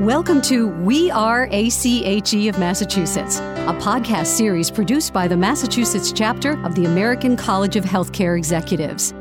Welcome to We Are ACHE of Massachusetts, a podcast series produced by the Massachusetts chapter of the American College of Healthcare Executives.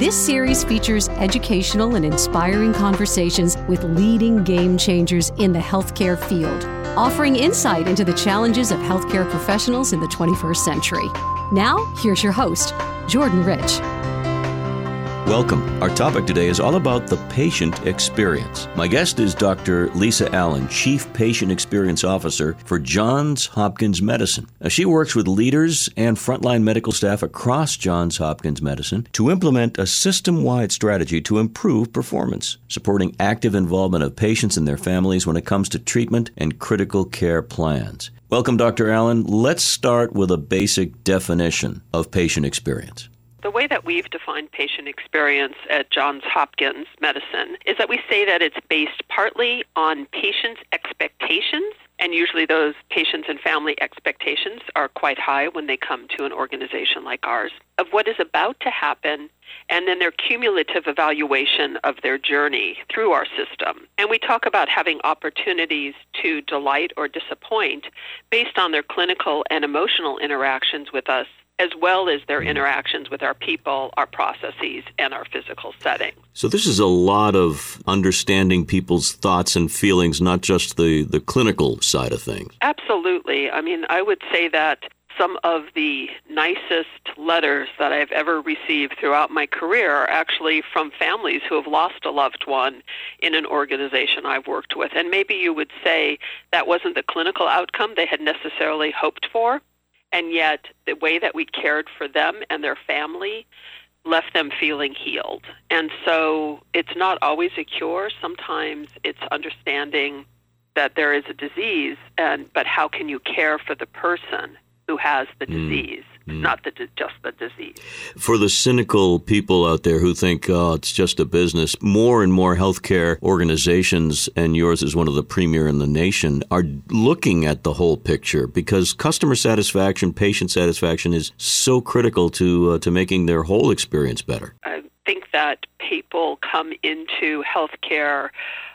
This series features educational and inspiring conversations with leading game changers in the healthcare field, offering insight into the challenges of healthcare professionals in the 21st century. Now, here's your host, Jordan Rich. Welcome. Our topic today is all about the patient experience. My guest is Dr. Lisa Allen, Chief Patient Experience Officer for Johns Hopkins Medicine. Now, she works with leaders and frontline medical staff across Johns Hopkins Medicine to implement a system wide strategy to improve performance, supporting active involvement of patients and their families when it comes to treatment and critical care plans. Welcome, Dr. Allen. Let's start with a basic definition of patient experience. The way that we've defined patient experience at Johns Hopkins Medicine is that we say that it's based partly on patients' expectations and usually those patients and family expectations are quite high when they come to an organization like ours of what is about to happen and then their cumulative evaluation of their journey through our system. And we talk about having opportunities to delight or disappoint based on their clinical and emotional interactions with us as well as their interactions with our people, our processes, and our physical setting. So, this is a lot of understanding people's thoughts and feelings, not just the, the clinical side of things. Absolutely. I mean, I would say that some of the nicest letters that I've ever received throughout my career are actually from families who have lost a loved one in an organization I've worked with. And maybe you would say that wasn't the clinical outcome they had necessarily hoped for and yet the way that we cared for them and their family left them feeling healed. And so it's not always a cure. Sometimes it's understanding that there is a disease and but how can you care for the person who has the mm. disease? mm. not the, just the disease. For the cynical people out there who think, oh, it's just a business, more and more healthcare organizations, and yours is one of the premier in the nation, are looking at the whole picture because customer satisfaction, patient satisfaction is so critical to, uh, to making their whole experience better. I that people come into healthcare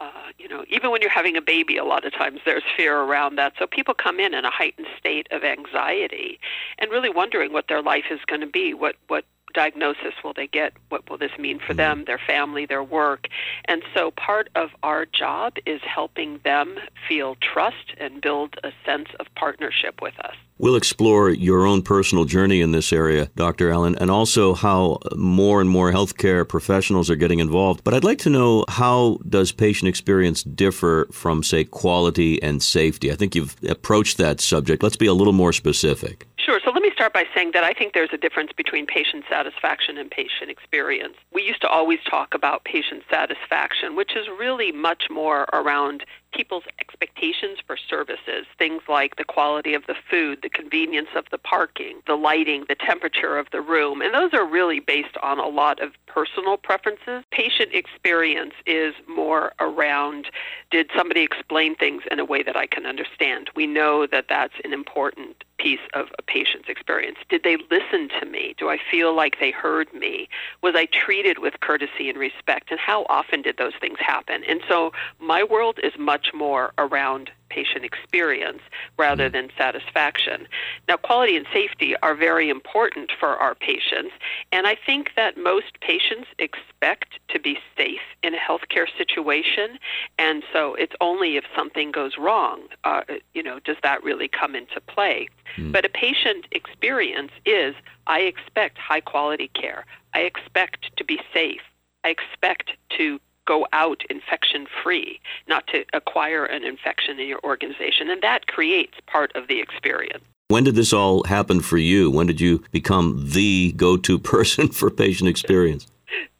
uh, you know, even when you're having a baby, a lot of times there's fear around that. So people come in in a heightened state of anxiety and really wondering what their life is going to be, what what diagnosis will they get? What will this mean for them, mm-hmm. their family, their work? And so part of our job is helping them feel trust and build a sense of partnership with us. We'll explore your own personal journey in this area, Dr. Allen, and also how more and more healthcare professionals are getting involved. But I'd like to know how does patient experience differ from, say, quality and safety? I think you've approached that subject. Let's be a little more specific. Sure. So let me start by saying that I think there's a difference between patient satisfaction and patient experience. We used to always talk about patient satisfaction, which is really much more around people's expectations for services, things like the quality of the food, the convenience of the parking, the lighting, the temperature of the room. And those are really based on a lot of personal preferences. Patient experience is more around did somebody explain things in a way that I can understand? We know that that's an important piece of a patient's experience. Did they listen to me? Do I feel like they heard me? Was I treated with courtesy and respect? And how often did those things happen? And so my world is much more around patient experience rather mm. than satisfaction. Now, quality and safety are very important for our patients, and I think that most patients expect to be safe in a healthcare situation, and so it's only if something goes wrong, uh, you know, does that really come into play. Mm. But a patient experience is I expect high quality care, I expect to be safe, I expect to go out infection free, not to acquire an infection in your organization. And that creates part of the experience. When did this all happen for you? When did you become the go to person for patient experience?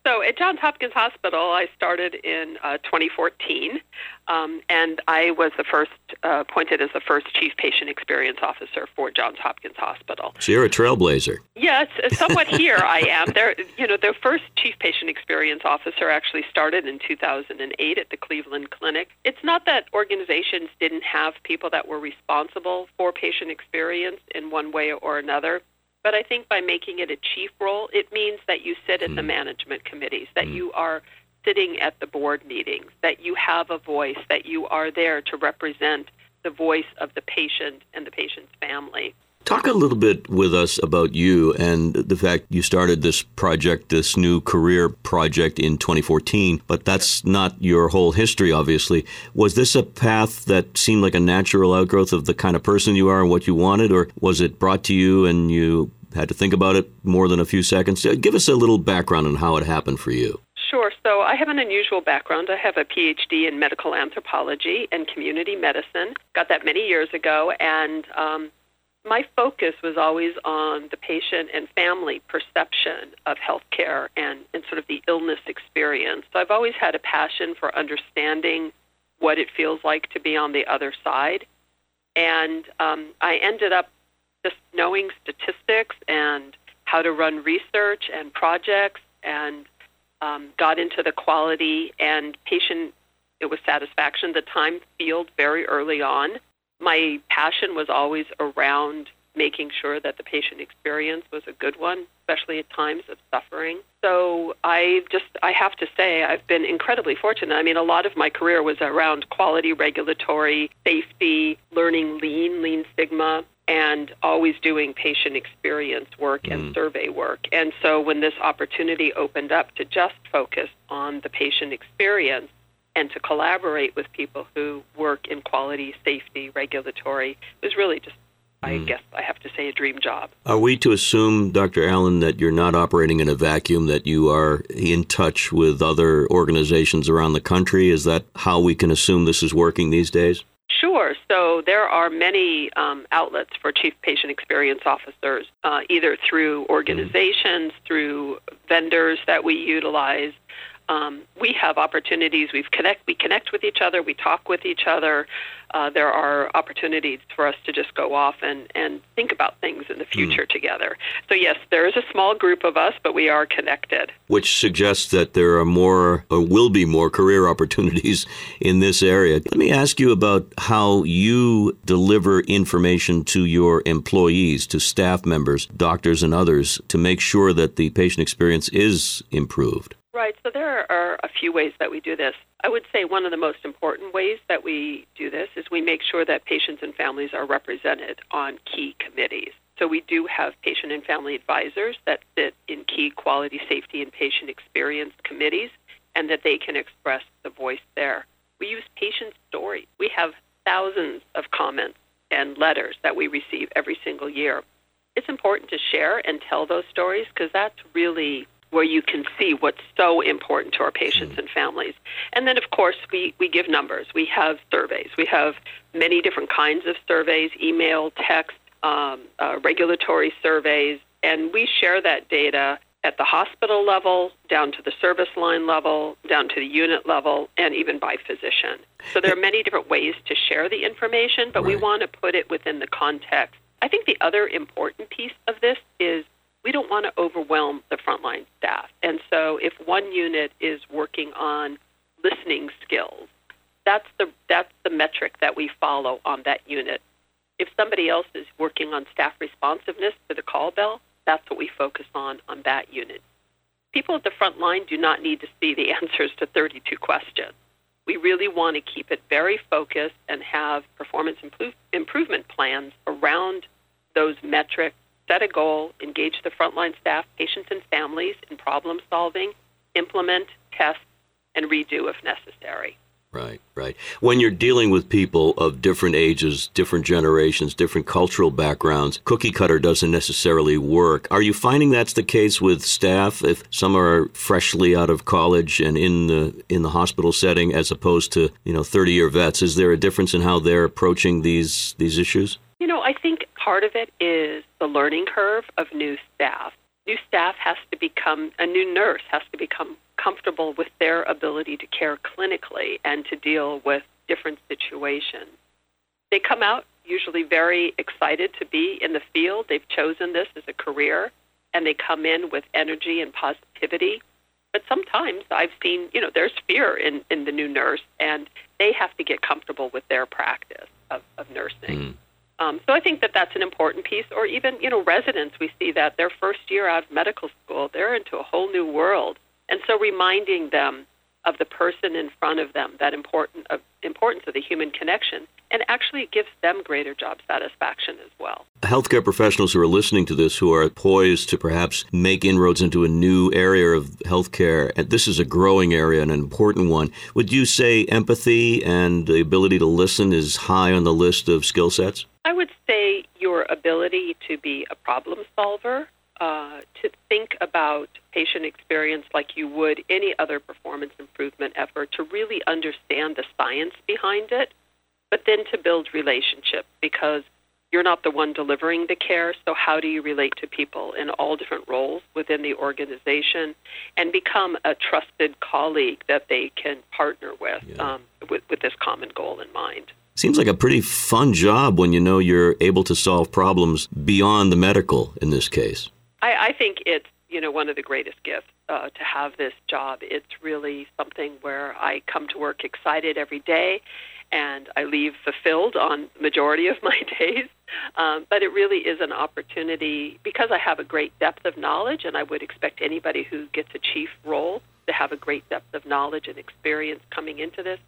So at Johns Hopkins Hospital, I started in uh, 2014, um, and I was the first uh, appointed as the first chief patient experience officer for Johns Hopkins Hospital. So you're a trailblazer. Yes, somewhat here I am. There, you know, the first chief patient experience officer actually started in 2008 at the Cleveland Clinic. It's not that organizations didn't have people that were responsible for patient experience in one way or another. But I think by making it a chief role, it means that you sit at mm. the hmm. management committees, that mm. you are sitting at the board meetings, that you have a voice, that you are there to represent the voice of the patient and the patient's family. Talk a little bit with us about you and the fact you started this project, this new career project in 2014, but that's not your whole history, obviously. Was this a path that seemed like a natural outgrowth of the kind of person you are and what you wanted, or was it brought to you and you had to think about it more than a few seconds? Give us a little background on how it happened for you. Sure. So I have an unusual background. I have a PhD in medical anthropology and community medicine. Got that many years ago, and um, my focus was always on the patient and family perception of healthcare and, and sort of the illness experience. So I've always had a passion for understanding what it feels like to be on the other side. And um, I ended up just knowing statistics and how to run research and projects and um, got into the quality and patient it was satisfaction the time field very early on my passion was always around making sure that the patient experience was a good one, especially at times of suffering. So I just I have to say I've been incredibly fortunate. I mean a lot of my career was around quality, regulatory, safety, learning lean, lean sigma and always doing patient experience work and mm. survey work. And so when this opportunity opened up to just focus on the patient experience, and to collaborate with people who work in quality, safety, regulatory was really just, I mm. guess I have to say, a dream job. Are we to assume, Dr. Allen, that you're not operating in a vacuum, that you are in touch with other organizations around the country? Is that how we can assume this is working these days? Sure. So there are many um, outlets for chief patient experience officers, uh, either through hmm. organizations, mm. through vendors that we utilize, um, we have opportunities. We connect. We connect with each other. We talk with each other. Uh, there are opportunities for us to just go off and, and think about things in the hmm. future mm. together. So yes, there is a small group of us, but we are connected. Which suggests that there are more, or will be more, career opportunities in this area. Let me ask you about how you deliver information to your employees, to staff members, doctors, and others, to make sure that the patient experience is improved. Right. So there are a few ways that we do this. I would say one of the most important ways that we do this is we make sure that patients and families are represented on key committees. So we do have patient and family advisors that sit in key quality, safety, and patient experience committees, and that they can express the voice there. We use patient stories. We have thousands of comments and letters that we receive every single year. It's important to share and tell those stories because that's really where you can see what's so important to our patients and families. And then, of course, we, we give numbers. We have surveys. We have many different kinds of surveys email, text, um, uh, regulatory surveys, and we share that data at the hospital level, down to the service line level, down to the unit level, and even by physician. So there are many different ways to share the information, but right. we want to put it within the context. I think the other important piece of this is we don't want to overwhelm the frontline staff. And so if one unit is working on listening skills, that's the that's the metric that we follow on that unit. If somebody else is working on staff responsiveness to the call bell, that's what we focus on on that unit. People at the front line do not need to see the answers to 32 questions. We really want to keep it very focused and have performance improve, improvement plans around those metrics set a goal, engage the frontline staff, patients, and families in problem solving, implement, test, and redo if necessary. Right, right. When you're dealing with people of different ages, different generations, different cultural backgrounds, cookie cutter doesn't necessarily work. Are you finding that's the case with staff if some are freshly out of college and in the in the hospital setting as opposed to, you know, 30-year vets? Is there a difference in how they're approaching these these issues? You know, I think part of it is the learning curve of new staff. New staff has to become, a new nurse has to become comfortable with their ability to care clinically and to deal with different situations. They come out usually very excited to be in the field. They've chosen this as a career and they come in with energy and positivity. But sometimes I've seen, you know, there's fear in, in the new nurse and they have to get comfortable with their practice of, of nursing. Mm. Um, so I think that that's an important piece. Or even, you know, residents, we see that their first year out of medical school, they're into a whole new world. And so reminding them of the person in front of them, that important uh, importance of the human connection, and actually it gives them greater job satisfaction as well. Healthcare professionals who are listening to this, who are poised to perhaps make inroads into a new area of healthcare, and this is a growing area and an important one, would you say empathy and the ability to listen is high on the list of skill sets? I would say your ability to be a problem solver uh, to think about patient experience like you would any other performance improvement effort, to really understand the science behind it, but then to build relationships because you're not the one delivering the care. So, how do you relate to people in all different roles within the organization and become a trusted colleague that they can partner with, yeah. um, with, with this common goal in mind? Seems like a pretty fun job when you know you're able to solve problems beyond the medical in this case. I, I think it's you know one of the greatest gifts uh, to have this job. It's really something where I come to work excited every day, and I leave fulfilled on majority of my days. Um, but it really is an opportunity because I have a great depth of knowledge, and I would expect anybody who gets a chief role to have a great depth of knowledge and experience coming into this.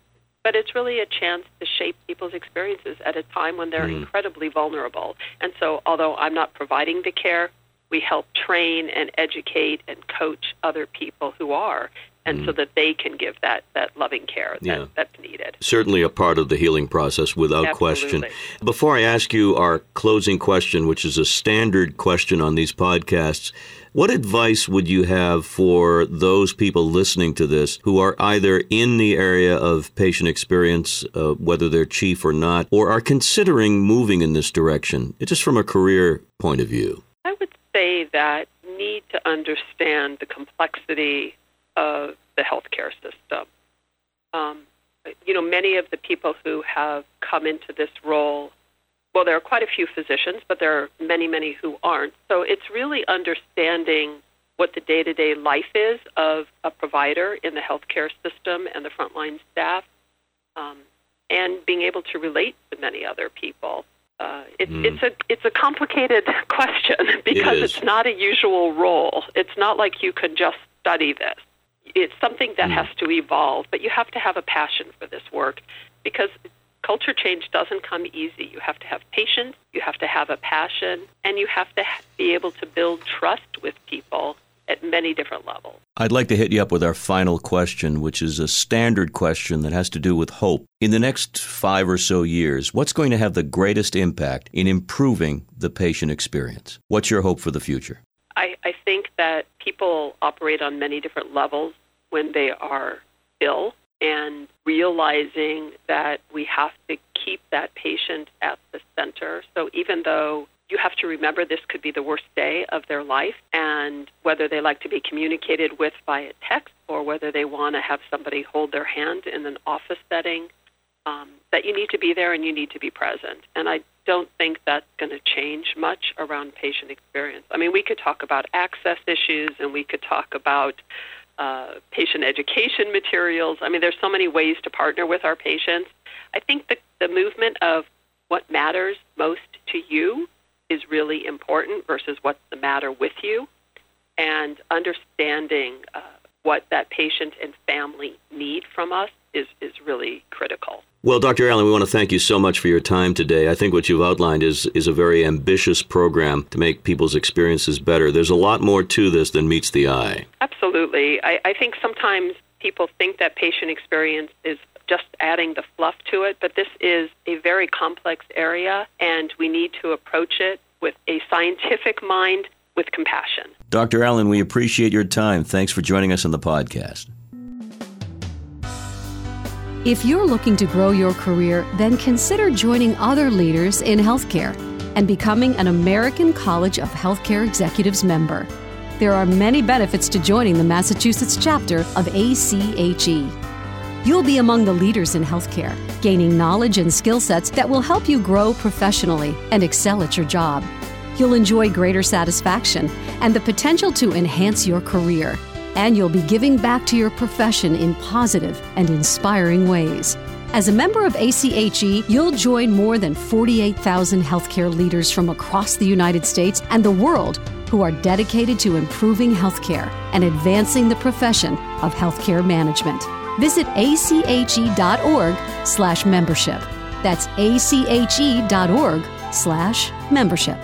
But it's really a chance to shape people's experiences at a time when they're mm. incredibly vulnerable. And so, although I'm not providing the care, we help train and educate and coach other people who are and mm. so that they can give that, that loving care that, yeah. that's needed. Certainly a part of the healing process without Absolutely. question. Before I ask you our closing question, which is a standard question on these podcasts, what advice would you have for those people listening to this who are either in the area of patient experience, uh, whether they're chief or not, or are considering moving in this direction, just from a career point of view? I would say that need to understand the complexity of the healthcare system. Um, you know, many of the people who have come into this role, well, there are quite a few physicians, but there are many, many who aren't. So it's really understanding what the day to day life is of a provider in the healthcare system and the frontline staff, um, and being able to relate to many other people. Uh, it, mm. It's a it's a complicated question because it it's not a usual role. It's not like you can just study this. It's something that mm. has to evolve, but you have to have a passion for this work because culture change doesn't come easy. You have to have patience, you have to have a passion, and you have to be able to build trust with people at many different levels. I'd like to hit you up with our final question, which is a standard question that has to do with hope. In the next five or so years, what's going to have the greatest impact in improving the patient experience? What's your hope for the future? I, I think that people operate on many different levels when they are ill and realizing that we have to keep that patient at the center. So even though you have to remember this could be the worst day of their life, and whether they like to be communicated with via text or whether they want to have somebody hold their hand in an office setting, um, that you need to be there and you need to be present. And I don't think that's going to change much around patient experience. I mean, we could talk about access issues and we could talk about uh, patient education materials. I mean, there's so many ways to partner with our patients. I think the, the movement of what matters most to you is really important versus what's the matter with you, and understanding uh, what that patient and family need from us is, is really critical. Well, Dr. Allen, we want to thank you so much for your time today. I think what you've outlined is, is a very ambitious program to make people's experiences better. There's a lot more to this than meets the eye. Absolutely. I, I think sometimes people think that patient experience is just adding the fluff to it, but this is a very complex area, and we need to approach it with a scientific mind with compassion. Dr. Allen, we appreciate your time. Thanks for joining us on the podcast. If you're looking to grow your career, then consider joining other leaders in healthcare and becoming an American College of Healthcare Executives member. There are many benefits to joining the Massachusetts chapter of ACHE. You'll be among the leaders in healthcare, gaining knowledge and skill sets that will help you grow professionally and excel at your job. You'll enjoy greater satisfaction and the potential to enhance your career. And you'll be giving back to your profession in positive and inspiring ways. As a member of ACHE, you'll join more than 48,000 healthcare leaders from across the United States and the world who are dedicated to improving healthcare and advancing the profession of healthcare management. Visit ache.org slash membership. That's ache.org slash membership.